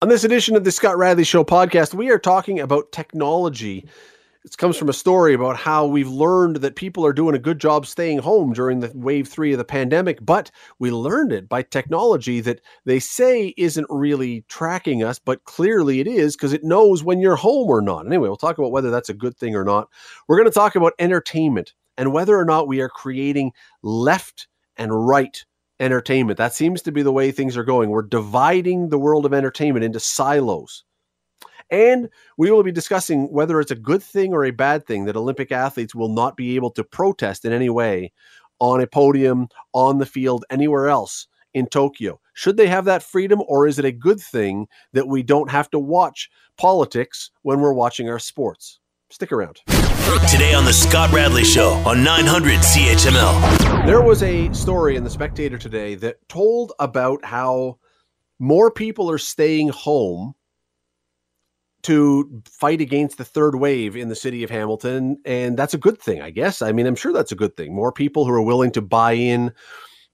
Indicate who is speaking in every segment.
Speaker 1: On this edition of the Scott Radley Show podcast, we are talking about technology. It comes from a story about how we've learned that people are doing a good job staying home during the wave three of the pandemic, but we learned it by technology that they say isn't really tracking us, but clearly it is because it knows when you're home or not. Anyway, we'll talk about whether that's a good thing or not. We're going to talk about entertainment and whether or not we are creating left and right entertainment. That seems to be the way things are going. We're dividing the world of entertainment into silos. And we will be discussing whether it's a good thing or a bad thing that Olympic athletes will not be able to protest in any way on a podium, on the field, anywhere else in Tokyo. Should they have that freedom, or is it a good thing that we don't have to watch politics when we're watching our sports? Stick around.
Speaker 2: Today on The Scott Radley Show on 900 CHML.
Speaker 1: There was a story in The Spectator today that told about how more people are staying home to fight against the third wave in the city of Hamilton. And that's a good thing, I guess. I mean, I'm sure that's a good thing. More people who are willing to buy in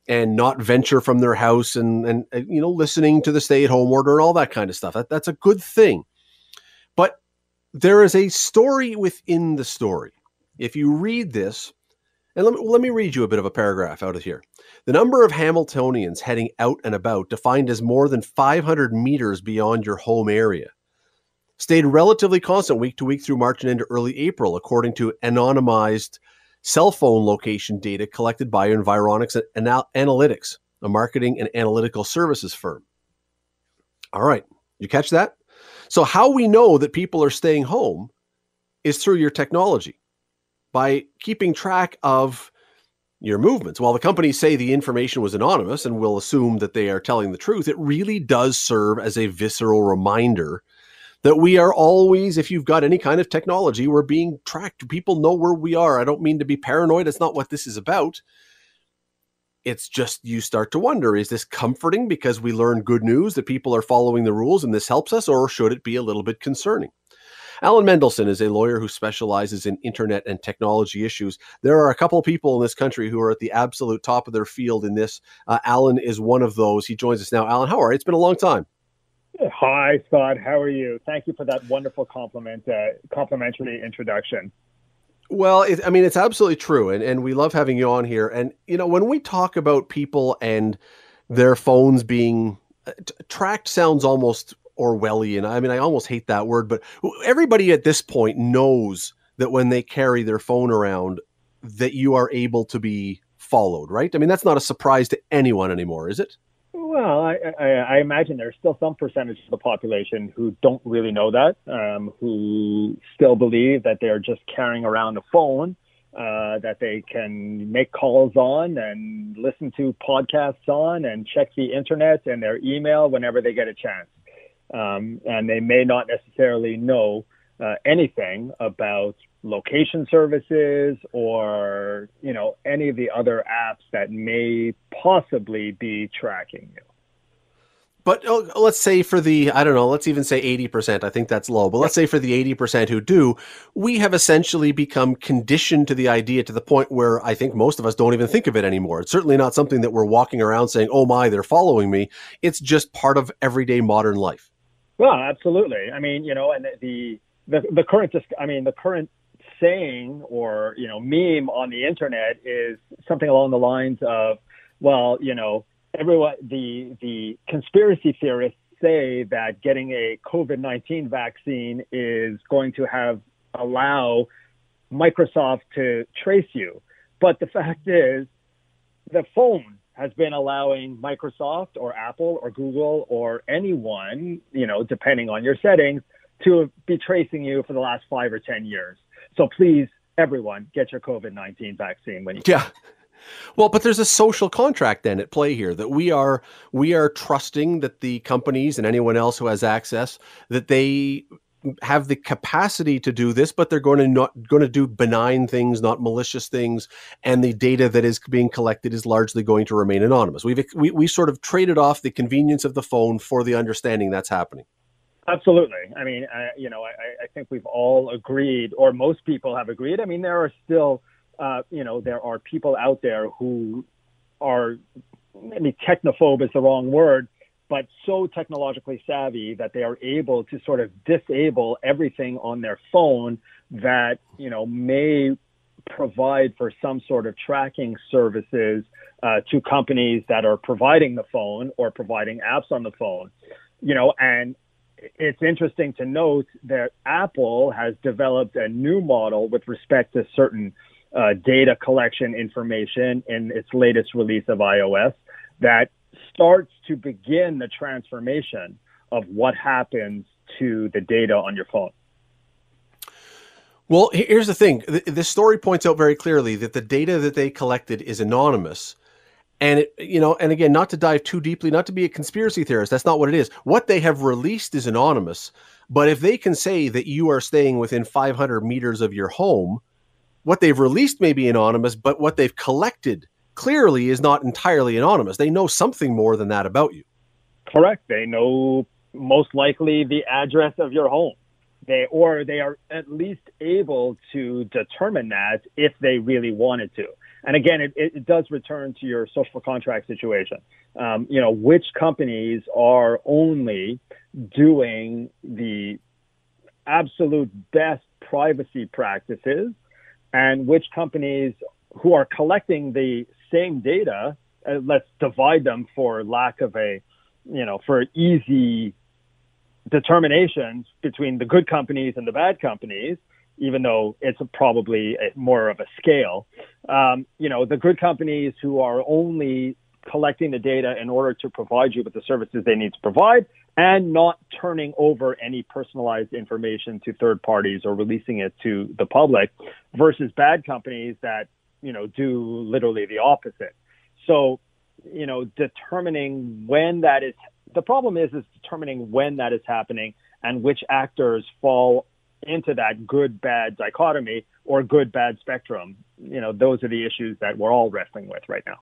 Speaker 1: and not venture from their house and, and, uh, you know, listening to the stay at home order and all that kind of stuff. That, that's a good thing. There is a story within the story. If you read this, and let me, let me read you a bit of a paragraph out of here. The number of Hamiltonians heading out and about, defined as more than 500 meters beyond your home area, stayed relatively constant week to week through March and into early April, according to anonymized cell phone location data collected by Environics Analytics, a marketing and analytical services firm. All right, you catch that? So, how we know that people are staying home is through your technology by keeping track of your movements. While the companies say the information was anonymous and will assume that they are telling the truth, it really does serve as a visceral reminder that we are always, if you've got any kind of technology, we're being tracked. People know where we are. I don't mean to be paranoid. It's not what this is about. It's just you start to wonder is this comforting because we learn good news that people are following the rules and this helps us, or should it be a little bit concerning? Allen Mendelsohn is a lawyer who specializes in internet and technology issues. There are a couple of people in this country who are at the absolute top of their field in this. Uh, Allen is one of those. He joins us now. Allen, how are you? It's been a long time.
Speaker 3: Hi, Scott. How are you? Thank you for that wonderful compliment, uh, complimentary introduction.
Speaker 1: Well, it, I mean, it's absolutely true, and and we love having you on here. And you know, when we talk about people and their phones being uh, t- tracked, sounds almost Orwellian. I mean, I almost hate that word, but everybody at this point knows that when they carry their phone around, that you are able to be followed, right? I mean, that's not a surprise to anyone anymore, is it?
Speaker 3: Well, I, I, I, imagine there's still some percentage of the population who don't really know that, um, who still believe that they're just carrying around a phone uh, that they can make calls on and listen to podcasts on and check the internet and their email whenever they get a chance. Um, and they may not necessarily know uh, anything about location services or you know any of the other apps that may possibly be tracking you.
Speaker 1: But oh, let's say for the i don't know let's even say 80% i think that's low. But let's say for the 80% who do we have essentially become conditioned to the idea to the point where i think most of us don't even think of it anymore. It's certainly not something that we're walking around saying oh my they're following me. It's just part of everyday modern life.
Speaker 3: Well absolutely. I mean you know and the the, the current i mean the current saying or you know meme on the internet is something along the lines of, well, you know, everyone the the conspiracy theorists say that getting a COVID nineteen vaccine is going to have allow Microsoft to trace you, but the fact is, the phone has been allowing Microsoft or Apple or Google or anyone, you know, depending on your settings, to be tracing you for the last five or 10 years. So please, everyone, get your COVID 19 vaccine when you
Speaker 1: Yeah. Well, but there's a social contract then at play here that we are we are trusting that the companies and anyone else who has access that they have the capacity to do this, but they're going to not going to do benign things, not malicious things, and the data that is being collected is largely going to remain anonymous. We've we, we sort of traded off the convenience of the phone for the understanding that's happening.
Speaker 3: Absolutely. I mean, I, you know, I, I think we've all agreed, or most people have agreed. I mean, there are still, uh, you know, there are people out there who are, mean, technophobe is the wrong word, but so technologically savvy that they are able to sort of disable everything on their phone that you know may provide for some sort of tracking services uh, to companies that are providing the phone or providing apps on the phone. You know, and it's interesting to note that Apple has developed a new model with respect to certain uh, data collection information in its latest release of iOS that starts to begin the transformation of what happens to the data on your phone.
Speaker 1: Well, here's the thing. This story points out very clearly that the data that they collected is anonymous. And it, you know, and again, not to dive too deeply, not to be a conspiracy theorist, that's not what it is. What they have released is anonymous. But if they can say that you are staying within 500 meters of your home, what they've released may be anonymous, but what they've collected clearly is not entirely anonymous. They know something more than that about you.
Speaker 3: Correct. They know most likely the address of your home they or they are at least able to determine that if they really wanted to. And again, it, it does return to your social contract situation. Um, you know, which companies are only doing the absolute best privacy practices, and which companies who are collecting the same data. Uh, let's divide them for lack of a, you know, for easy determinations between the good companies and the bad companies, even though it's probably more of a scale. Um, you know, the good companies who are only collecting the data in order to provide you with the services they need to provide and not turning over any personalized information to third parties or releasing it to the public versus bad companies that, you know, do literally the opposite. So, you know, determining when that is the problem is is determining when that is happening and which actors fall into that good bad dichotomy or good bad spectrum. You know, those are the issues that we're all wrestling with right now.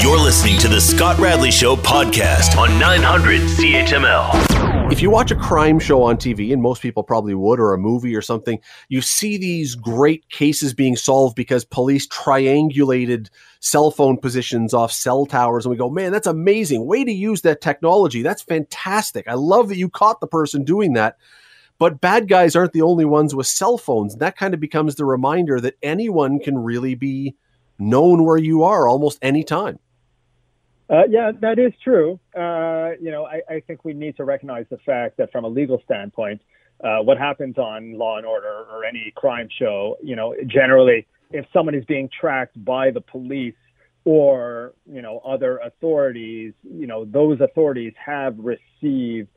Speaker 2: You're listening to the Scott Radley Show podcast on 900 CHML.
Speaker 1: If you watch a crime show on TV, and most people probably would, or a movie or something, you see these great cases being solved because police triangulated cell phone positions off cell towers. And we go, man, that's amazing. Way to use that technology. That's fantastic. I love that you caught the person doing that. But bad guys aren't the only ones with cell phones. That kind of becomes the reminder that anyone can really be known where you are almost any time.
Speaker 3: Uh, yeah, that is true. Uh, you know, I, I, think we need to recognize the fact that from a legal standpoint, uh, what happens on Law and Order or any crime show, you know, generally, if someone is being tracked by the police or you know other authorities, you know, those authorities have received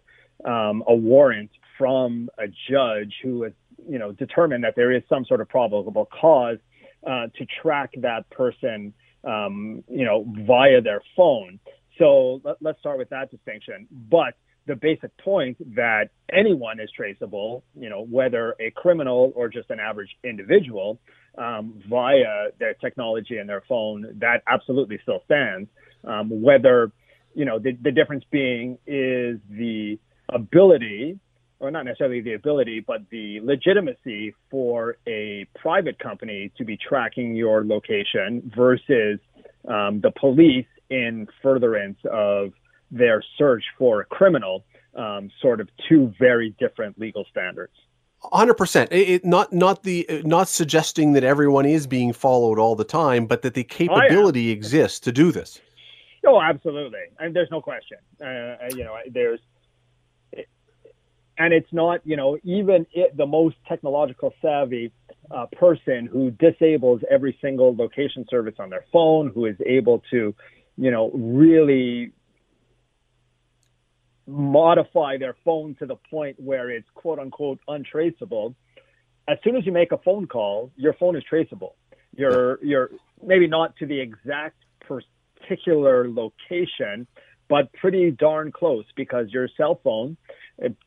Speaker 3: um, a warrant from a judge who has, you know, determined that there is some sort of probable cause uh, to track that person, um, you know, via their phone. So let, let's start with that distinction. But the basic point that anyone is traceable, you know, whether a criminal or just an average individual, um, via their technology and their phone, that absolutely still stands. Um, whether, you know, the, the difference being is the ability or not necessarily the ability, but the legitimacy for a private company to be tracking your location versus um, the police in furtherance of their search for a criminal. Um, sort of two very different legal standards.
Speaker 1: Hundred percent. It not not the not suggesting that everyone is being followed all the time, but that the capability oh, yeah. exists to do this.
Speaker 3: Oh, absolutely, and there's no question. Uh, you know, there's and it's not, you know, even it, the most technological savvy uh, person who disables every single location service on their phone, who is able to, you know, really modify their phone to the point where it's quote unquote untraceable. As soon as you make a phone call, your phone is traceable. You're, you're maybe not to the exact particular location, but pretty darn close because your cell phone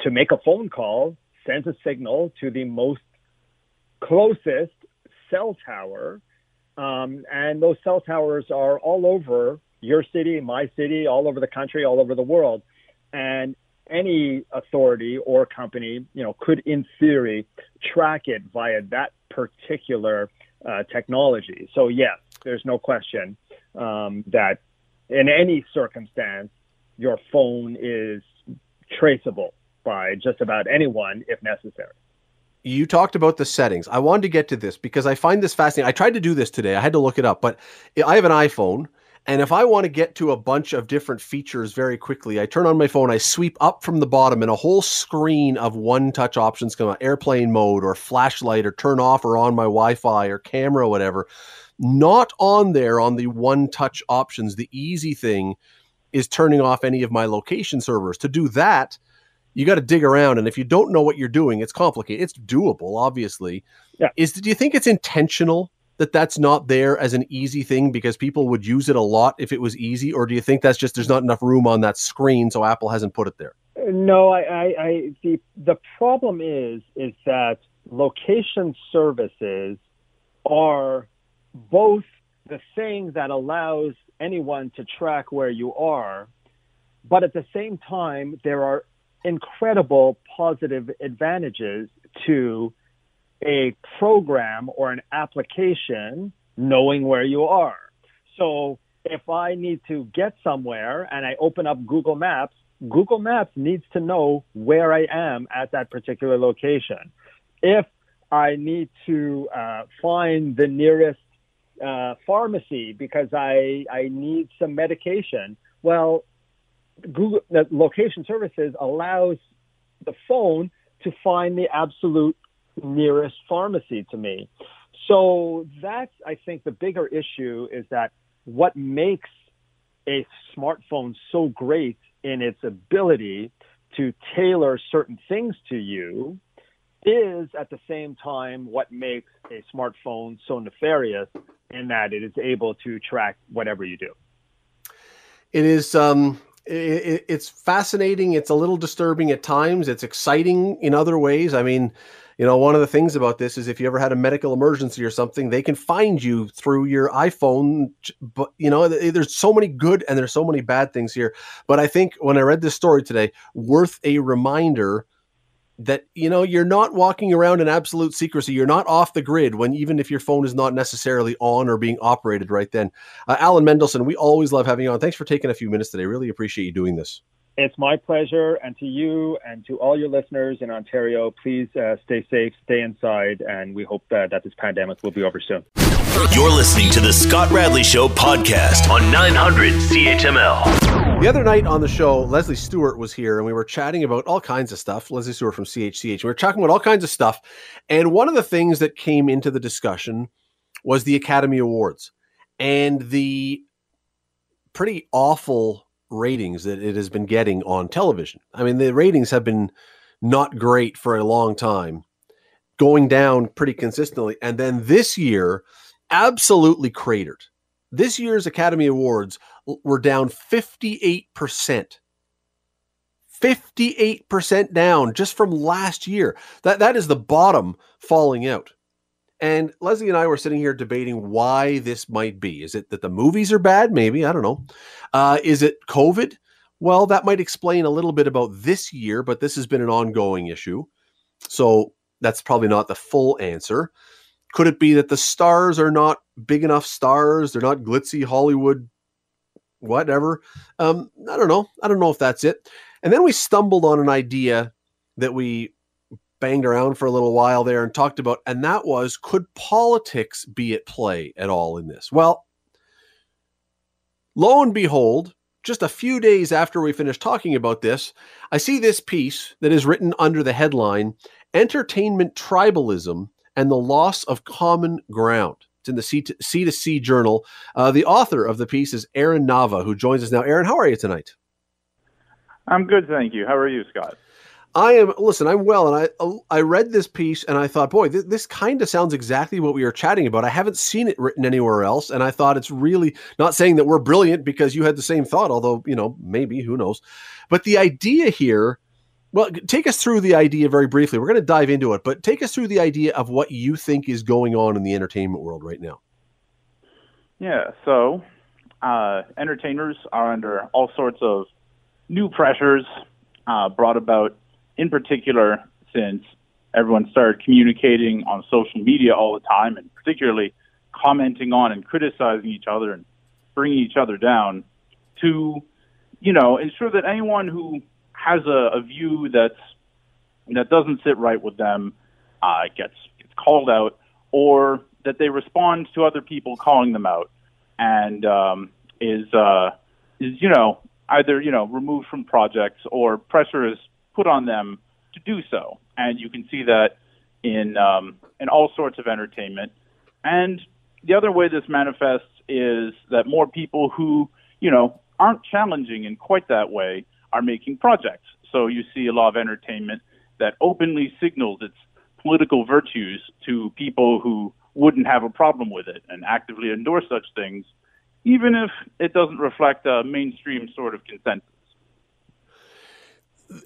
Speaker 3: to make a phone call sends a signal to the most closest cell tower. Um, and those cell towers are all over your city, my city, all over the country, all over the world. And any authority or company, you know, could in theory track it via that particular uh, technology. So yes, there's no question um, that in any circumstance, your phone is traceable by just about anyone if necessary.
Speaker 1: You talked about the settings. I wanted to get to this because I find this fascinating. I tried to do this today. I had to look it up, but I have an iPhone. And if I want to get to a bunch of different features very quickly, I turn on my phone, I sweep up from the bottom, and a whole screen of one touch options come out airplane mode or flashlight or turn off or on my Wi Fi or camera, or whatever. Not on there on the one touch options. The easy thing is turning off any of my location servers. To do that, you got to dig around. And if you don't know what you're doing, it's complicated. It's doable, obviously.
Speaker 3: Yeah.
Speaker 1: Is do you think it's intentional that that's not there as an easy thing because people would use it a lot if it was easy, or do you think that's just there's not enough room on that screen, so Apple hasn't put it there?
Speaker 3: No, I, I, I the the problem is is that location services are both the thing that allows anyone to track where you are, but at the same time there are incredible positive advantages to a program or an application knowing where you are. So if I need to get somewhere and I open up Google Maps, Google Maps needs to know where I am at that particular location. If I need to uh, find the nearest uh, pharmacy because I, I need some medication, well, Google location services allows the phone to find the absolute nearest pharmacy to me. So that's I think the bigger issue is that what makes a smartphone so great in its ability to tailor certain things to you is at the same time what makes a smartphone so nefarious in that it is able to track whatever you do.
Speaker 1: It is um it, it's fascinating. It's a little disturbing at times. It's exciting in other ways. I mean, you know, one of the things about this is if you ever had a medical emergency or something, they can find you through your iPhone. But, you know, there's so many good and there's so many bad things here. But I think when I read this story today, worth a reminder that you know you're not walking around in absolute secrecy. You're not off the grid when even if your phone is not necessarily on or being operated right then. Uh, allen mendelsohn we always love having you on. Thanks for taking a few minutes today. Really appreciate you doing this.
Speaker 3: It's my pleasure and to you and to all your listeners in ontario please uh, stay safe stay inside and we hope that, that this pandemic will be over soon.
Speaker 2: You're listening to the scott radley show podcast on 900 chml
Speaker 1: the other night on the show, Leslie Stewart was here and we were chatting about all kinds of stuff. Leslie Stewart from CHCH. We were talking about all kinds of stuff. And one of the things that came into the discussion was the Academy Awards and the pretty awful ratings that it has been getting on television. I mean, the ratings have been not great for a long time, going down pretty consistently. And then this year, absolutely cratered. This year's Academy Awards were down 58%. 58% down just from last year. That that is the bottom falling out. And Leslie and I were sitting here debating why this might be. Is it that the movies are bad? Maybe. I don't know. Uh, is it COVID? Well, that might explain a little bit about this year, but this has been an ongoing issue. So that's probably not the full answer. Could it be that the stars are not big enough stars? They're not glitzy Hollywood whatever. Um, I don't know. I don't know if that's it. And then we stumbled on an idea that we banged around for a little while there and talked about, and that was could politics be at play at all in this? Well, lo and behold, just a few days after we finished talking about this, I see this piece that is written under the headline Entertainment Tribalism and the Loss of Common Ground. It's in the C to, C to C journal. Uh, the author of the piece is Aaron Nava, who joins us now. Aaron, how are you tonight?
Speaker 4: I'm good, thank you. How are you, Scott?
Speaker 1: I am. Listen, I'm well, and I I read this piece and I thought, boy, th- this kind of sounds exactly what we were chatting about. I haven't seen it written anywhere else, and I thought it's really not saying that we're brilliant because you had the same thought, although you know maybe who knows, but the idea here well, take us through the idea very briefly. We're going to dive into it, but take us through the idea of what you think is going on in the entertainment world right now.
Speaker 4: Yeah, so uh, entertainers are under all sorts of new pressures uh, brought about, in particular, since everyone started communicating on social media all the time, and particularly commenting on and criticizing each other and bringing each other down to you know, ensure that anyone who has a, a view that's that doesn't sit right with them uh, gets gets called out, or that they respond to other people calling them out, and um, is uh, is you know either you know removed from projects or pressure is put on them to do so, and you can see that in um, in all sorts of entertainment. And the other way this manifests is that more people who you know aren't challenging in quite that way are making projects. So you see a lot of entertainment that openly signals its political virtues to people who wouldn't have a problem with it and actively endorse such things, even if it doesn't reflect a mainstream sort of consensus.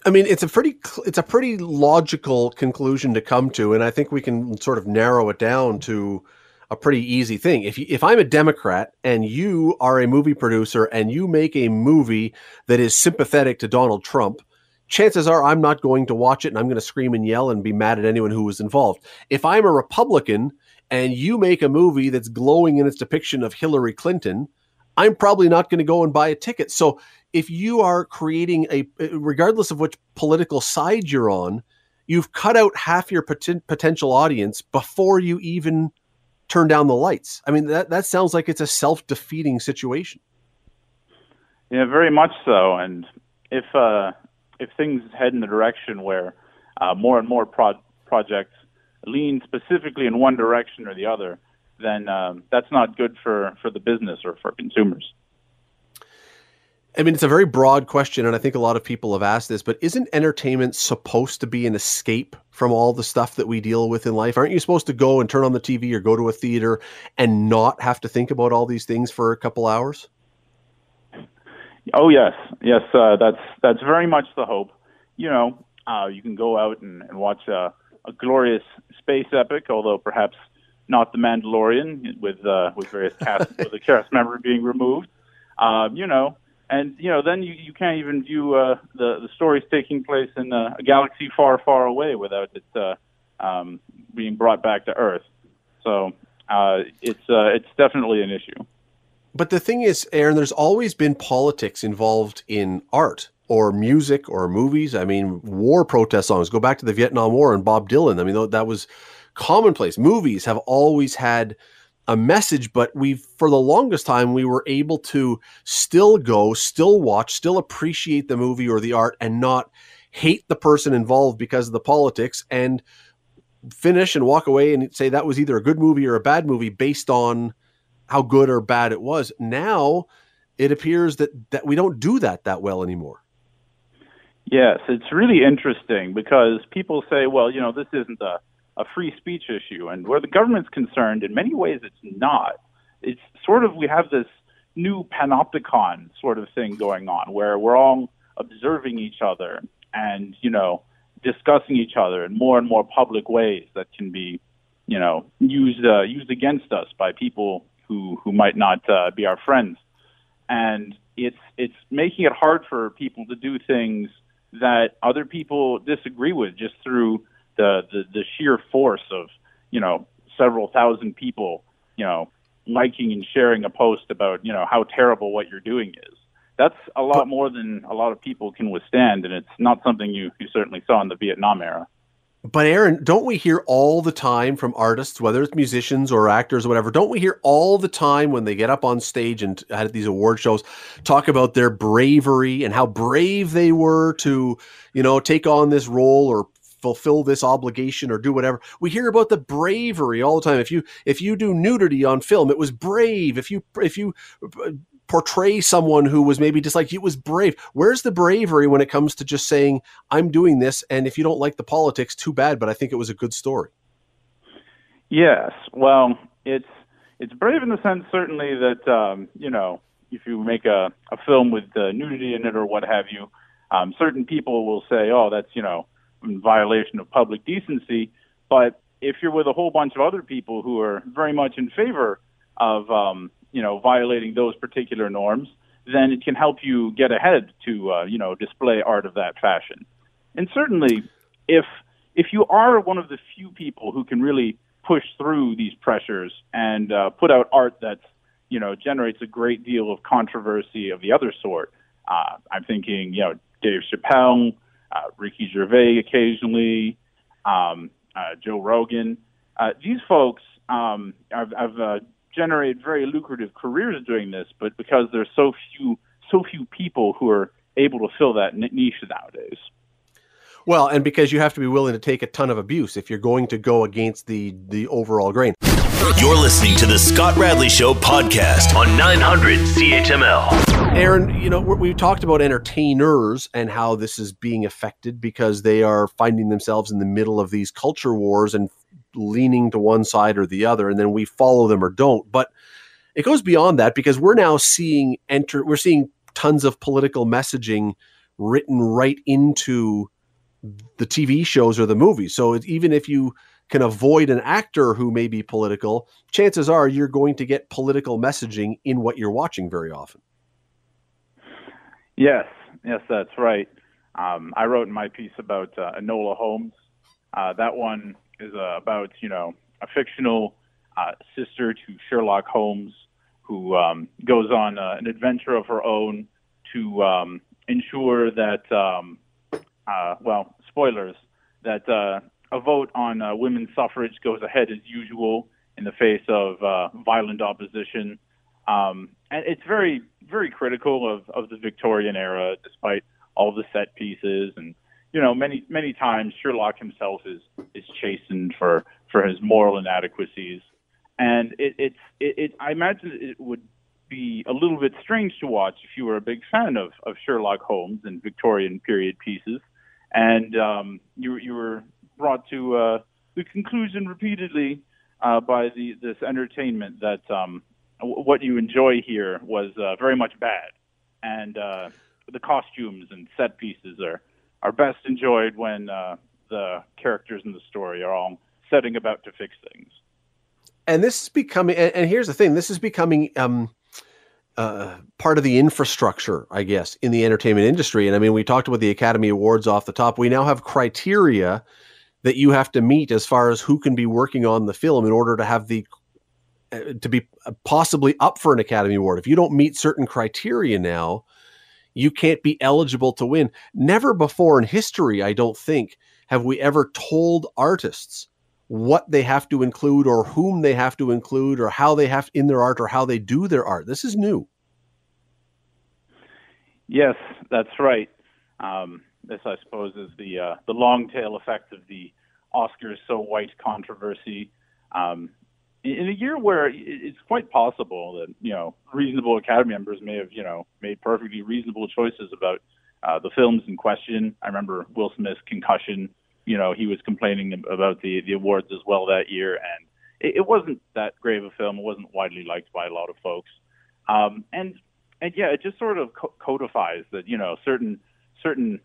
Speaker 1: I mean, it's a pretty it's a pretty logical conclusion to come to, and I think we can sort of narrow it down to a pretty easy thing. If if I'm a Democrat and you are a movie producer and you make a movie that is sympathetic to Donald Trump, chances are I'm not going to watch it and I'm going to scream and yell and be mad at anyone who was involved. If I'm a Republican and you make a movie that's glowing in its depiction of Hillary Clinton, I'm probably not going to go and buy a ticket. So if you are creating a regardless of which political side you're on, you've cut out half your pot- potential audience before you even turn down the lights. I mean, that, that sounds like it's a self defeating situation.
Speaker 4: Yeah, very much so. And if uh, if things head in the direction where uh, more and more pro- projects lean specifically in one direction or the other, then um, that's not good for, for the business or for consumers.
Speaker 1: I mean, it's a very broad question, and I think a lot of people have asked this, but isn't entertainment supposed to be an escape from all the stuff that we deal with in life? Aren't you supposed to go and turn on the TV or go to a theater and not have to think about all these things for a couple hours?
Speaker 4: Oh yes, yes, uh, that's that's very much the hope. You know, uh, you can go out and, and watch a, a glorious space epic, although perhaps not the Mandalorian with uh, with various cast with the cast member being removed. Um, you know, and you know then you, you can't even view uh, the the stories taking place in a, a galaxy far far away without it uh, um, being brought back to Earth. So uh, it's uh, it's definitely an issue.
Speaker 1: But the thing is, Aaron, there's always been politics involved in art or music or movies. I mean, war protest songs. Go back to the Vietnam War and Bob Dylan. I mean, that was commonplace. Movies have always had a message, but we for the longest time we were able to still go, still watch, still appreciate the movie or the art and not hate the person involved because of the politics and finish and walk away and say that was either a good movie or a bad movie based on how good or bad it was. Now it appears that that we don't do that that well anymore.
Speaker 4: Yes, it's really interesting because people say, well, you know, this isn't a a free speech issue. And where the government's concerned, in many ways, it's not. It's sort of we have this new panopticon sort of thing going on where we're all observing each other and, you know, discussing each other in more and more public ways that can be, you know, used uh, used against us by people who who might not uh, be our friends. And it's it's making it hard for people to do things that other people disagree with just through the, the the sheer force of you know several thousand people you know liking and sharing a post about you know how terrible what you're doing is. That's a lot more than a lot of people can withstand and it's not something you you certainly saw in the Vietnam era.
Speaker 1: But Aaron, don't we hear all the time from artists, whether it's musicians or actors or whatever, don't we hear all the time when they get up on stage and at these award shows talk about their bravery and how brave they were to, you know, take on this role or fulfill this obligation or do whatever. We hear about the bravery all the time. If you if you do nudity on film, it was brave. If you if you uh, portray someone who was maybe just like it was brave. Where's the bravery when it comes to just saying I'm doing this and if you don't like the politics, too bad, but I think it was a good story.
Speaker 4: Yes. Well, it's it's brave in the sense certainly that um, you know, if you make a, a film with uh, nudity in it or what have you, um, certain people will say, "Oh, that's you know in violation of public decency. But if you're with a whole bunch of other people who are very much in favor of, um, you know, violating those particular norms, then it can help you get ahead to, uh, you know, display art of that fashion. And certainly, if if you are one of the few people who can really push through these pressures and uh, put out art that's you know, generates a great deal of controversy of the other sort, Uh, I'm thinking, you know, Dave Chappelle, uh, Ricky Gervais occasionally, um, uh, Joe Rogan. Uh, these folks um, have, have uh, generated very lucrative careers doing this, but because there's so few so few people who are able to fill that niche nowadays.
Speaker 1: Well, and because you have to be willing to take a ton of abuse if you're going to go against the the overall grain.
Speaker 2: You're listening to the Scott Radley Show podcast on 900 CHML.
Speaker 1: Aaron, you know, we talked about entertainers and how this is being affected because they are finding themselves in the middle of these culture wars and leaning to one side or the other, and then we follow them or don't. But it goes beyond that because we're now seeing enter we're seeing tons of political messaging written right into the TV shows or the movies. So even if you can avoid an actor who may be political, chances are you're going to get political messaging in what you're watching very often.
Speaker 4: Yes, yes, that's right. Um, I wrote in my piece about uh, Enola Holmes. Uh, that one is uh, about you know a fictional uh, sister to Sherlock Holmes who um, goes on uh, an adventure of her own to um, ensure that um, uh, well spoilers that uh, a vote on uh, women's suffrage goes ahead as usual in the face of uh, violent opposition. Um, and it's very, very critical of, of the Victorian era, despite all the set pieces. And, you know, many, many times Sherlock himself is, is chastened for, for his moral inadequacies. And it, it's, it, it, I imagine it would be a little bit strange to watch if you were a big fan of, of Sherlock Holmes and Victorian period pieces. And um, you, you were brought to uh, the conclusion repeatedly uh, by the this entertainment that um, what you enjoy here was uh, very much bad, and uh, the costumes and set pieces are are best enjoyed when uh, the characters in the story are all setting about to fix things.
Speaker 1: And this is becoming, and, and here's the thing: this is becoming. Um, uh, part of the infrastructure, I guess, in the entertainment industry. And I mean, we talked about the Academy Awards off the top. We now have criteria that you have to meet as far as who can be working on the film in order to have the to be uh, possibly up for an Academy Award. If you don't meet certain criteria now, you can't be eligible to win. Never before in history, I don't think, have we ever told artists what they have to include or whom they have to include or how they have in their art or how they do their art. This is new.
Speaker 4: Yes, that's right. Um, this, I suppose, is the uh, the long tail effect of the Oscars so white controversy. Um, in a year where it's quite possible that you know reasonable Academy members may have you know made perfectly reasonable choices about uh, the films in question. I remember Will Smith's Concussion. You know, he was complaining about the the awards as well that year, and it, it wasn't that great of a film. It wasn't widely liked by a lot of folks. Um, and and yeah, it just sort of co- codifies that you know certain certain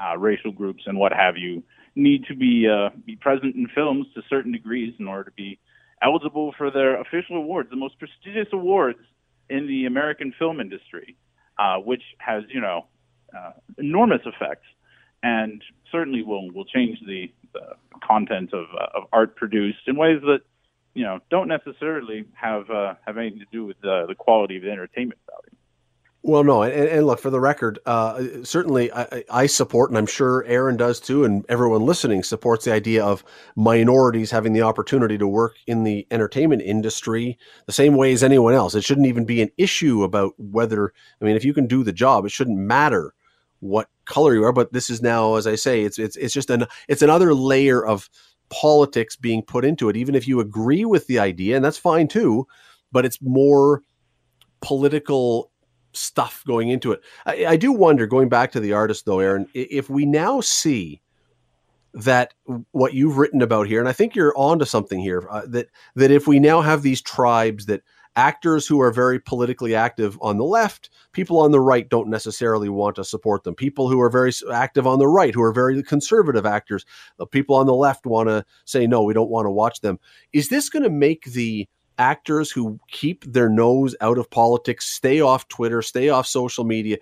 Speaker 4: uh, racial groups and what have you need to be uh, be present in films to certain degrees in order to be eligible for their official awards, the most prestigious awards in the American film industry, uh, which has you know uh, enormous effects and certainly will will change the, the content of uh, of art produced in ways that you know don't necessarily have uh, have anything to do with the, the quality of the entertainment value.
Speaker 1: Well, no, and, and, look for the record. Uh, certainly, I, I, support, and I'm sure Aaron does too, and everyone listening supports the idea of minorities having the opportunity to work in the entertainment industry the same way as anyone else. It shouldn't even be an issue about whether. I mean, if you can do the job, it shouldn't matter what color you are. But this is now, as I say, it's it's it's just an it's another layer of politics being put into it. Even if you agree with the idea, and that's fine too, but it's more political stuff going into it. I, I, do wonder, going back to the artist though, Aaron, if we now see that what you've written about here, and I think you're onto something here, uh, that that if we now have these tribes that actors who are very politically active on the left, people on the right don't necessarily want to support them. People who are very active on the right, who are very conservative actors, the people on the left want to say no, we don't want to watch them. Is this going to make the actors who keep their nose out of politics, stay off Twitter, stay off social media,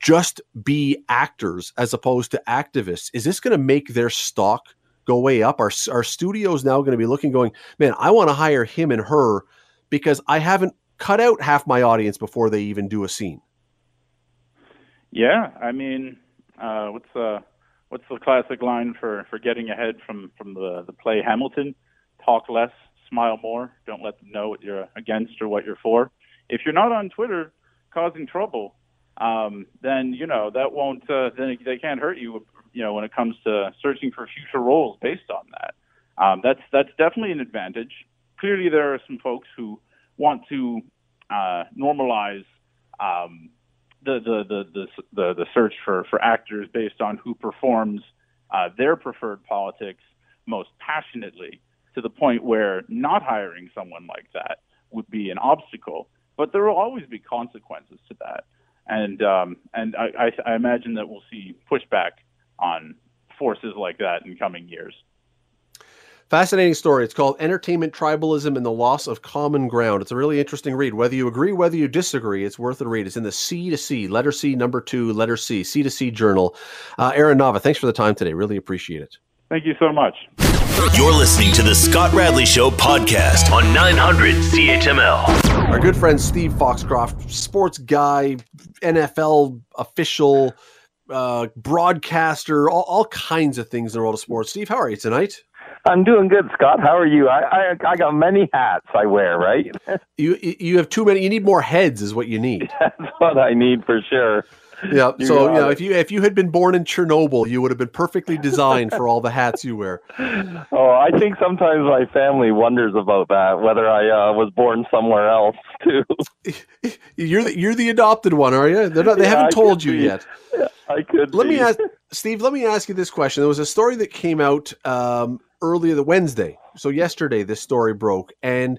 Speaker 1: just be actors as opposed to activists. Is this going to make their stock go way up? Our are studios now going to be looking, going, man, I want to hire him and her because I haven't cut out half my audience before they even do a scene?
Speaker 4: Yeah, I mean, uh, what's uh, what's the classic line for for getting ahead from from the the play Hamilton? Talk less, smile more. Don't let them know what you're against or what you're for. If you're not on Twitter causing trouble, um, then you know that won't uh, then they can't hurt you. You know when it comes to searching for future roles based on that. Um, that's that's definitely an advantage. Clearly, there are some folks who want to uh, normalize um, the, the, the the the the search for for actors based on who performs uh, their preferred politics most passionately to the point where not hiring someone like that would be an obstacle. But there will always be consequences to that, and um, and I, I, I imagine that we'll see pushback on forces like that in coming years.
Speaker 1: Fascinating story. It's called Entertainment Tribalism and the Loss of Common Ground. It's a really interesting read. Whether you agree, whether you disagree, it's worth a read. It's in the C to C, letter C, number two, letter C, C to C journal. Uh, Aaron Nava, thanks for the time today. Really appreciate it.
Speaker 4: Thank you so much.
Speaker 2: You're listening to the Scott Radley Show podcast on 900 CHML.
Speaker 1: Our good friend Steve Foxcroft, sports guy, NFL official, uh, broadcaster, all, all kinds of things in the world of sports. Steve, how are you tonight?
Speaker 5: I'm doing good, Scott. How are you? I, I I got many hats I wear, right?
Speaker 1: you you have too many. You need more heads, is what you need.
Speaker 5: That's what I need for sure.
Speaker 1: Yeah. You so you know, if you if you had been born in Chernobyl, you would have been perfectly designed for all the hats you wear.
Speaker 5: Oh, I think sometimes my family wonders about that, whether I uh, was born somewhere else too.
Speaker 1: you're the, you're the adopted one, are you? Not, they yeah, haven't told you be. yet.
Speaker 5: Yeah, I could.
Speaker 1: Let
Speaker 5: be.
Speaker 1: me ask Steve. Let me ask you this question. There was a story that came out um, earlier the Wednesday. So yesterday, this story broke, and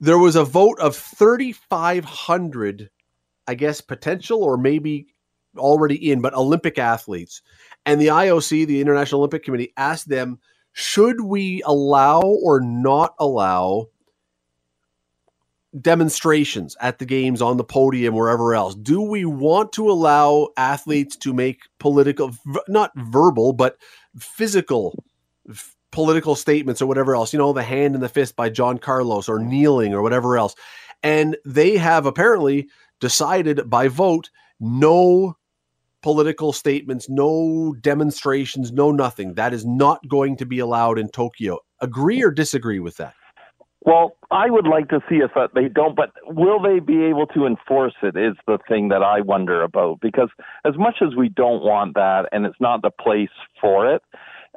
Speaker 1: there was a vote of 3,500, I guess, potential or maybe already in, but Olympic athletes. And the IOC, the International Olympic Committee, asked them, should we allow or not allow demonstrations at the games, on the podium, wherever else? Do we want to allow athletes to make political, not verbal, but physical political statements or whatever else, you know, the hand in the fist by John Carlos or kneeling or whatever else. And they have apparently decided by vote no political statements, no demonstrations, no nothing. That is not going to be allowed in Tokyo. Agree or disagree with that?
Speaker 5: Well, I would like to see if uh, they don't, but will they be able to enforce it is the thing that I wonder about. Because as much as we don't want that and it's not the place for it,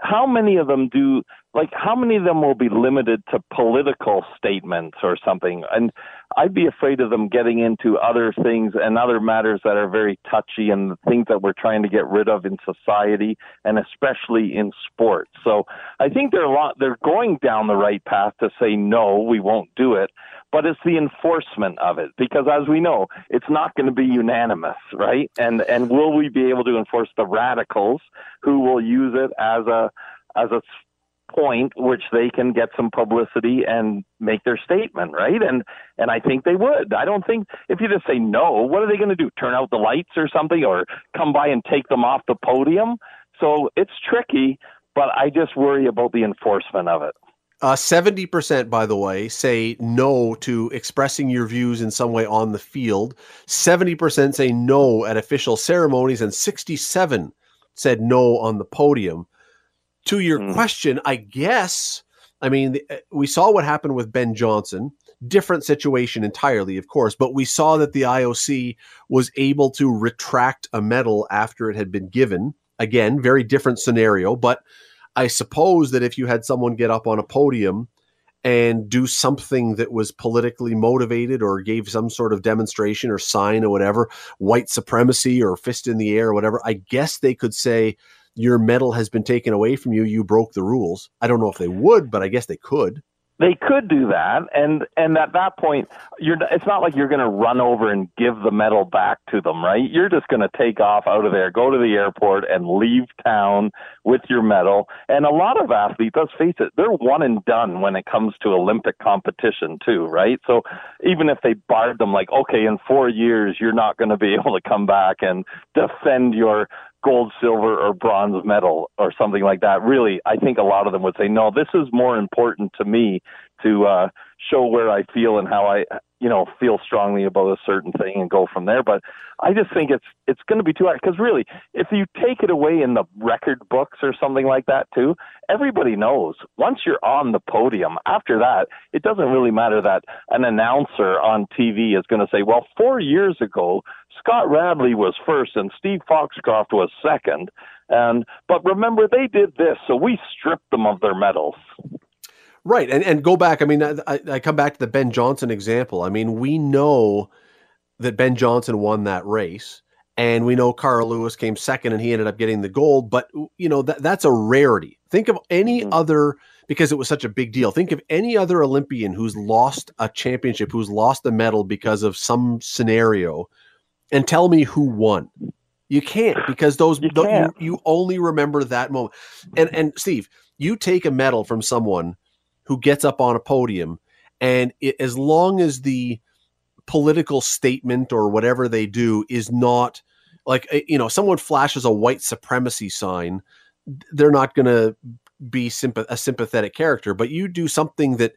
Speaker 5: how many of them do like how many of them will be limited to political statements or something and i'd be afraid of them getting into other things and other matters that are very touchy and things that we're trying to get rid of in society and especially in sports. So i think they're a lot they're going down the right path to say no we won't do it. But it's the enforcement of it because as we know it's not going to be unanimous right? And and will we be able to enforce the radicals who will use it as a as a point which they can get some publicity and make their statement right? And and I think they would. I don't think if you just say no what are they going to do? Turn out the lights or something or come by and take them off the podium? So it's tricky but I just worry about the enforcement of it.
Speaker 1: Uh, 70%, by the way, say no to expressing your views in some way on the field. 70% say no at official ceremonies, and 67 said no on the podium. To your mm. question, I guess, I mean, uh, we saw what happened with Ben Johnson. Different situation entirely, of course, but we saw that the IOC was able to retract a medal after it had been given. Again, very different scenario, but I suppose that if you had someone get up on a podium and do something that was politically motivated or gave some sort of demonstration or sign or whatever, white supremacy or fist in the air or whatever, I guess they could say your medal has been taken away from you. You broke the rules. I don't know if they would, but I guess they could.
Speaker 5: They could do that, and and at that point, you're. It's not like you're going to run over and give the medal back to them, right? You're just going to take off out of there, go to the airport, and leave town with your medal. And a lot of athletes, let's face it, they're one and done when it comes to Olympic competition too, right? So even if they barred them, like, okay, in four years, you're not going to be able to come back and defend your gold, silver, or bronze medal or something like that. Really, I think a lot of them would say, no, this is more important to me to uh, show where I feel and how I you know, feel strongly about a certain thing and go from there. But I just think it's it's going to be too hard because really, if you take it away in the record books or something like that too, everybody knows once you're on the podium. After that, it doesn't really matter that an announcer on TV is going to say, "Well, four years ago, Scott Radley was first and Steve Foxcroft was second. And but remember, they did this, so we stripped them of their medals.
Speaker 1: Right, and and go back. I mean, I, I come back to the Ben Johnson example. I mean, we know that Ben Johnson won that race, and we know Carl Lewis came second, and he ended up getting the gold. But you know that that's a rarity. Think of any mm-hmm. other because it was such a big deal. Think of any other Olympian who's lost a championship, who's lost a medal because of some scenario, and tell me who won. You can't because those you, you, you only remember that moment. And and Steve, you take a medal from someone who gets up on a podium, and it, as long as the political statement or whatever they do is not like eh, you know someone flashes a white supremacy sign, they're not going to be sympath- a sympathetic character. But you do something that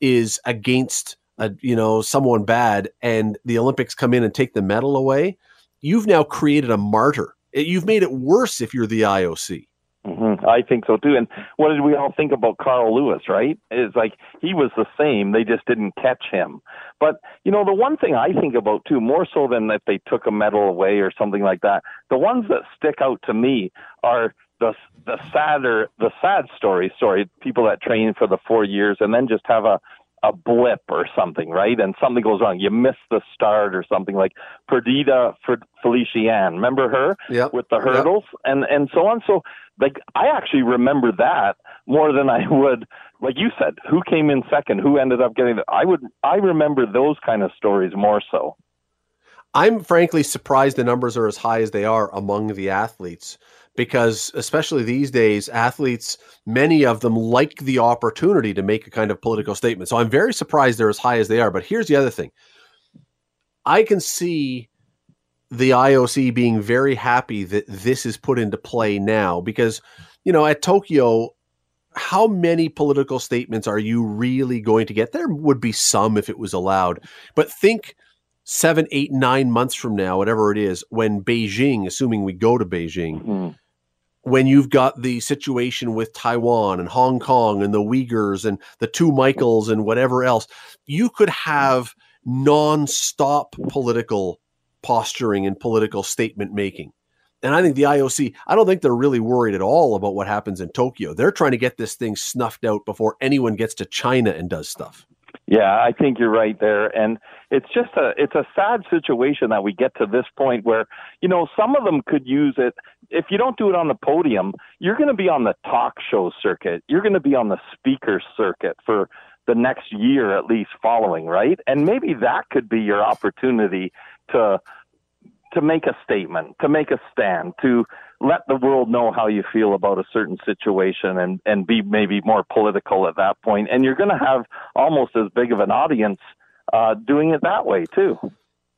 Speaker 1: is against a, you know someone bad, and the Olympics come in and take the medal away. You've now created a martyr. You've made it worse if you're the IOC.
Speaker 5: Mm-hmm. I think so too. And what did we all think about Carl Lewis, right? It's like he was the same, they just didn't catch him. But, you know, the one thing I think about too, more so than that they took a medal away or something like that, the ones that stick out to me are the the sadder the sad stories, sorry, people that train for the four years and then just have a a blip or something, right? And something goes wrong. You miss the start or something like Perdita for Felicien. Remember her
Speaker 1: yep.
Speaker 5: with the hurdles yep. and and so on. So like I actually remember that more than I would like you said, who came in second, who ended up getting it. I would I remember those kind of stories more so.
Speaker 1: I'm frankly surprised the numbers are as high as they are among the athletes because especially these days athletes many of them like the opportunity to make a kind of political statement. So I'm very surprised they're as high as they are, but here's the other thing. I can see the IOC being very happy that this is put into play now because, you know, at Tokyo, how many political statements are you really going to get? There would be some if it was allowed, but think seven, eight, nine months from now, whatever it is, when Beijing, assuming we go to Beijing, mm-hmm. When you've got the situation with Taiwan and Hong Kong and the Uyghurs and the two Michaels and whatever else, you could have non-stop political posturing and political statement making. And I think the IOC, I don't think they're really worried at all about what happens in Tokyo. They're trying to get this thing snuffed out before anyone gets to China and does stuff.
Speaker 5: Yeah, I think you're right there. And it's just a it's a sad situation that we get to this point where, you know, some of them could use it if you don't do it on the podium, you're going to be on the talk show circuit. You're going to be on the speaker circuit for the next year at least following, right? And maybe that could be your opportunity to to make a statement, to make a stand, to let the world know how you feel about a certain situation and and be maybe more political at that point. and you're going to have almost as big of an audience uh, doing it that way too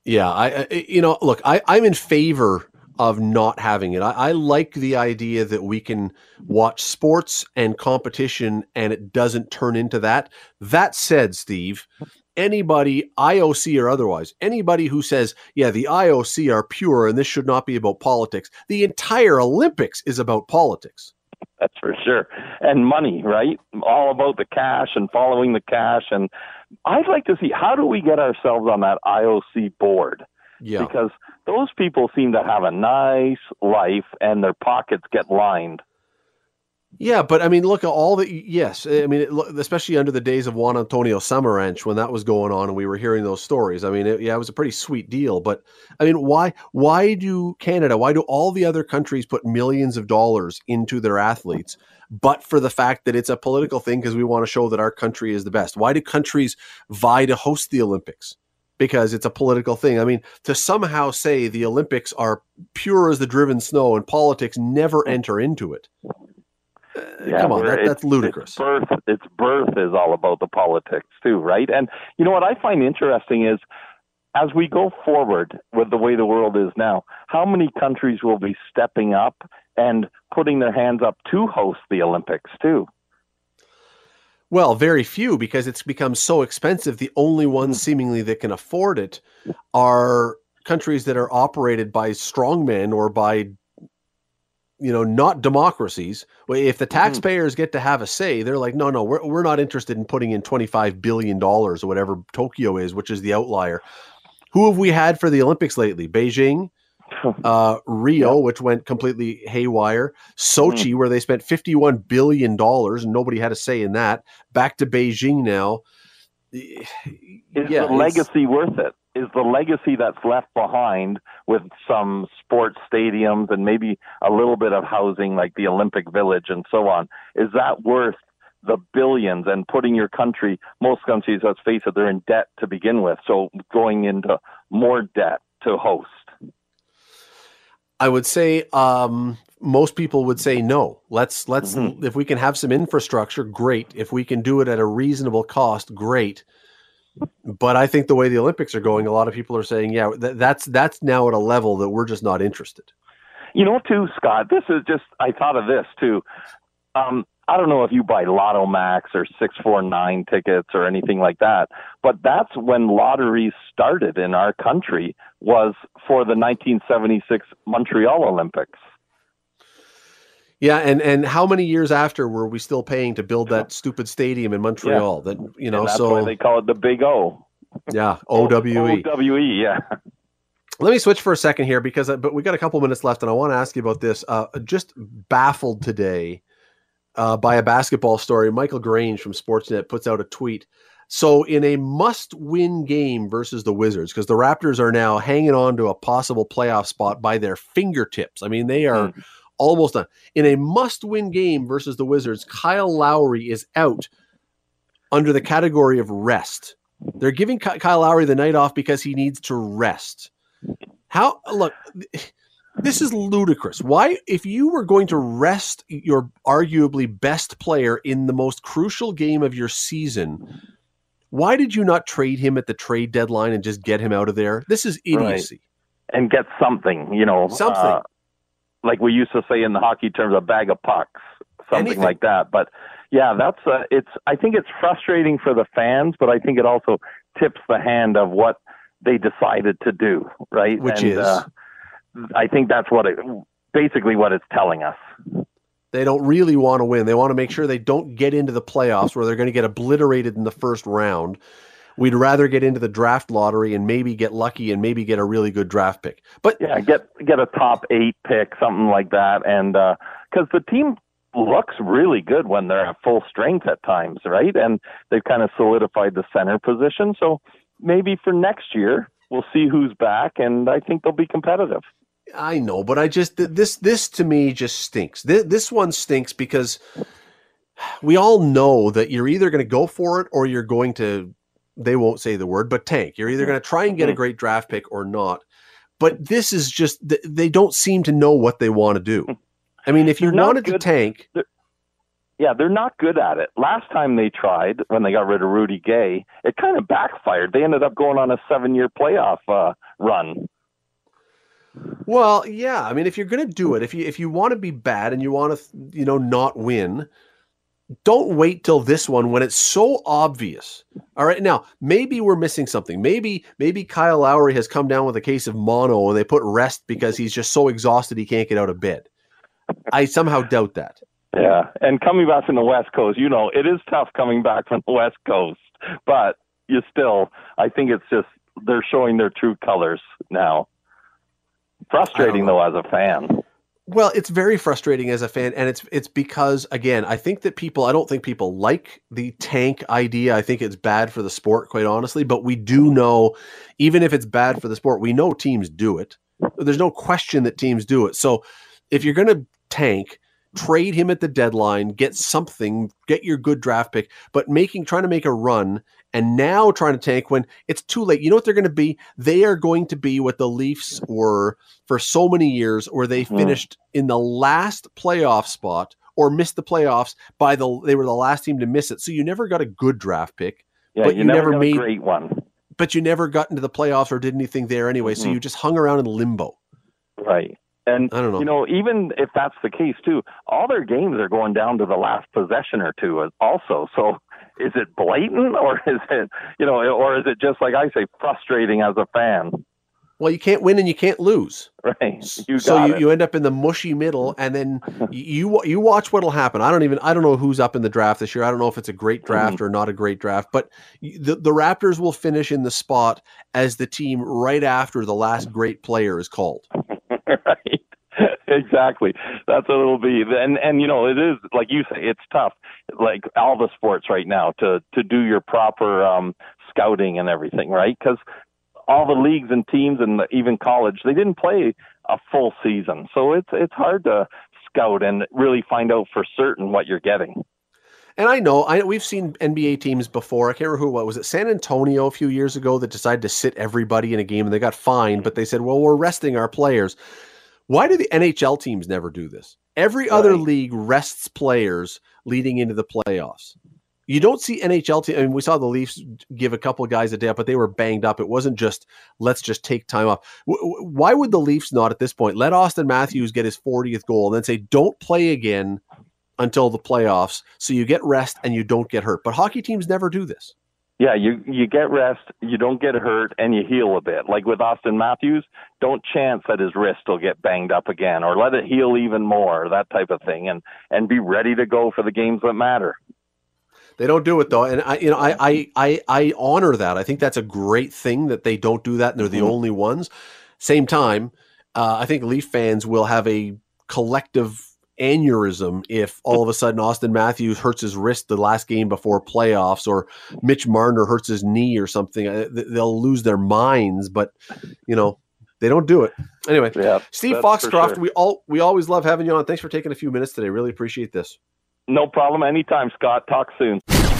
Speaker 1: yeah I you know look i i'm in favor of not having it I, I like the idea that we can watch sports and competition and it doesn't turn into that that said steve anybody, IOC or otherwise, anybody who says, yeah, the IOC are pure and this should not be about politics, the entire Olympics is about politics.
Speaker 5: That's for sure. And money, right? All about the cash and following the cash. And I'd like to see how do we get ourselves on that IOC board?
Speaker 1: Yeah.
Speaker 5: Because those people seem to have a nice life and their pockets get lined.
Speaker 1: Yeah, but I mean, look at all the yes. I mean, it, especially under the days of Juan Antonio Samaranch when that was going on, and we were hearing those stories. I mean, it, yeah, it was a pretty sweet deal. But I mean, why why do Canada? Why do all the other countries put millions of dollars into their athletes, but for the fact that it's a political thing because we want to show that our country is the best? Why do countries vie to host the Olympics? Because it's a political thing. I mean, to somehow say the Olympics are pure as the driven snow and politics never enter into it uh, yeah, come on, that, that's ludicrous.
Speaker 5: Its birth, its birth is all about the politics too, right? And you know what I find interesting is as we go forward with the way the world is now, how many countries will be stepping up and putting their hands up to host the Olympics too?
Speaker 1: Well, very few because it's become so expensive. The only ones seemingly that can afford it are countries that are operated by strongmen or by you know not democracies Well, if the
Speaker 5: Mm-hmm.
Speaker 1: taxpayers get to have a say they're like no no we're, we're not interested in putting in 25 billion dollars or whatever tokyo is which is the outlier who have we had for the olympics lately beijing uh, rio which went completely haywire sochi where they spent 51 billion dollars and nobody had a say in that back to beijing now
Speaker 5: Is
Speaker 1: Yeah,
Speaker 5: the legacy worth it? Is the legacy that's left behind with some sports stadiums and maybe a little bit of housing like the Olympic Village and so on, is that worth the billions and putting your country, most countries, let's face it, they're in debt to begin with. So going into more debt to host.
Speaker 1: I would say um, most people would say no. Let's let's
Speaker 5: Mhm.
Speaker 1: if we can have some infrastructure, great. If we can do it at a reasonable cost, great. But I think the way the Olympics are going, a lot of people are saying, yeah, th- that's that's now at a level that we're just not interested.
Speaker 5: You know, too, Scott, this is just, I thought of this too. Um, I don't know if you buy Lotto Max or 649 tickets or anything like that, but that's when lotteries started in our country was for the 1976 Montreal Olympics.
Speaker 1: Yeah, and and how many years after were we still paying to build that stupid stadium in Montreal? That you know,
Speaker 5: and that's
Speaker 1: so
Speaker 5: why they call it the Big O.
Speaker 1: yeah, OWE.
Speaker 5: OWE, yeah.
Speaker 1: Let me switch for a second here because, uh, but we got a couple minutes left, and I want to ask you about this. Uh, just baffled today uh, by a basketball story. Michael Grange from Sportsnet puts out a tweet. So, in a must-win game versus the Wizards, because the Raptors are now hanging on to a possible playoff spot by their fingertips. I mean, they are almost done. In a must-win game versus the Wizards, Kyle Lowry is out under the category of rest. They're giving Kyle Lowry the night off because he needs to rest. How look, this is ludicrous. Why, if you were going to rest your arguably best player in the most crucial game of your season, why did you not trade him at the trade deadline and just get him out of there? This is idiocy.
Speaker 5: And get something, you know.
Speaker 1: Something.
Speaker 5: uh, like we used to say in the hockey terms, a bag of pucks, something
Speaker 1: Anything.
Speaker 5: like that. But yeah, that's uh, it's. I think it's frustrating for the fans, but I think it also tips the hand of what they decided to do, right?
Speaker 1: Which
Speaker 5: And,
Speaker 1: is?
Speaker 5: uh, I think that's what it basically what it's telling us.
Speaker 1: They don't really want to win. They want to make sure they don't get into the playoffs where they're going to get obliterated in the first round. We'd rather get into the draft lottery and maybe get lucky and maybe get a really good draft pick. But
Speaker 5: Yeah, get get a top eight pick, something like that, and uh, because the team looks really good when they're at full strength at times, right? And they've kind of solidified the center position. So maybe for next year, we'll see who's back, and I think they'll be competitive.
Speaker 1: I know, but I just this this to me just stinks. This, this one stinks because we all know that you're either going to go for it or you're going to they won't say the word, but tank. You're either going to try and get a great draft pick or not. But this is just th- they don't seem to know what they want to do. I mean, if you
Speaker 5: They're
Speaker 1: wanted to tank,
Speaker 5: Yeah, they're not good at it. Last time they tried, when they got rid of Rudy Gay, it kind of backfired. They ended up going on a seven-year playoff uh, run.
Speaker 1: Well, yeah. I mean, if you're going to do it, if you if you want to be bad and you want to, you know, not win, don't wait till this one when it's so obvious. All right, now maybe we're missing something. Maybe maybe Kyle Lowry has come down with a case of mono and they put rest because he's just so exhausted he can't get out of bed. I somehow doubt that.
Speaker 5: Yeah, and coming back from the West Coast, you know, it is tough coming back from the West Coast, but you still, I think it's just they're showing their true colors now. Frustrating though as a fan.
Speaker 1: Well, it's very frustrating as a fan, and it's it's because again, I think that people I don't think people like the tank idea. I think it's bad for the sport, quite honestly. But we do know, even if it's bad for the sport, we know teams do it. There's no question that teams do it. So if you're going to tank, trade him at the deadline, get something, get your good draft pick, but making trying to make a run and now trying to tank when it's too late. You know what they're going to be? They are going to be what the Leafs were for so many years, where they
Speaker 5: Mhm.
Speaker 1: finished in the last playoff spot or missed the playoffs by the they were the last team to miss it. So you never got a good draft pick,
Speaker 5: Yeah,
Speaker 1: But
Speaker 5: you,
Speaker 1: you
Speaker 5: never,
Speaker 1: never made-
Speaker 5: a great one.
Speaker 1: but you never got into the playoffs or did anything there anyway. So
Speaker 5: Mhm.
Speaker 1: you just hung around in limbo.
Speaker 5: Right. And
Speaker 1: I don't know.
Speaker 5: you know, even if that's the case too, all their games are going down to the last possession or two also. So is it blatant or is it you know or is it just like I say frustrating as a fan?
Speaker 1: Well, you can't win and you can't lose.
Speaker 5: Right. You
Speaker 1: so you,
Speaker 5: it.
Speaker 1: you end up in the mushy middle, and then you you watch what'll happen. I don't even I don't know who's up in the draft this year. I don't know if it's a great
Speaker 5: Mm-hmm.
Speaker 1: draft or not a great draft, but the the Raptors will finish in the spot as the team right after the last great player is called.
Speaker 5: right. exactly. That's what it'll be. And and you know, it is like you say, it's tough. Like all the sports right now to to do your proper um scouting and everything, right? Because all the leagues and teams and even college, they didn't play a full season, so it's it's hard to scout and really find out for certain what you're getting.
Speaker 1: And I know, I we've seen NBA teams before. I can't remember who what was it, San Antonio a few years ago that decided to sit everybody in a game and they got fined, but they said, "Well, we're resting our players." Why do the NHL teams never do this? Every other
Speaker 5: Right.
Speaker 1: league rests players leading into the playoffs. You don't see NHL team. I mean, we saw the Leafs give a couple of guys a day, but they were banged up. It wasn't just let's just take time off. W- w- why would the Leafs not at this point let Auston Matthews get his 40th goal and then say don't play again until the playoffs so you get rest and you don't get hurt? But hockey teams never do this.
Speaker 5: Yeah, you you get rest, you don't get hurt, and you heal a bit. Like with Auston Matthews, don't chance that his wrist will get banged up again, or let it heal even more, that type of thing, and and be ready to go for the games that matter.
Speaker 1: They don't do it though, and I, you know, I, I, I, I honor that. I think that's a great thing that they don't do that, and they're the
Speaker 5: Mhm.
Speaker 1: only ones. Same time, uh, I think Leaf fans will have a collective aneurysm if all of a sudden Auston Matthews hurts his wrist the last game before playoffs, or Mitch Marner hurts his knee or something. Uh, They'll lose their minds, but you know, they don't do it anyway.
Speaker 5: Yeah,
Speaker 1: Steve Foxcroft,
Speaker 5: sure.
Speaker 1: we all we always love having you on. Thanks for taking a few minutes today. Really appreciate this.
Speaker 5: No problem. Anytime, Scott. Talk soon.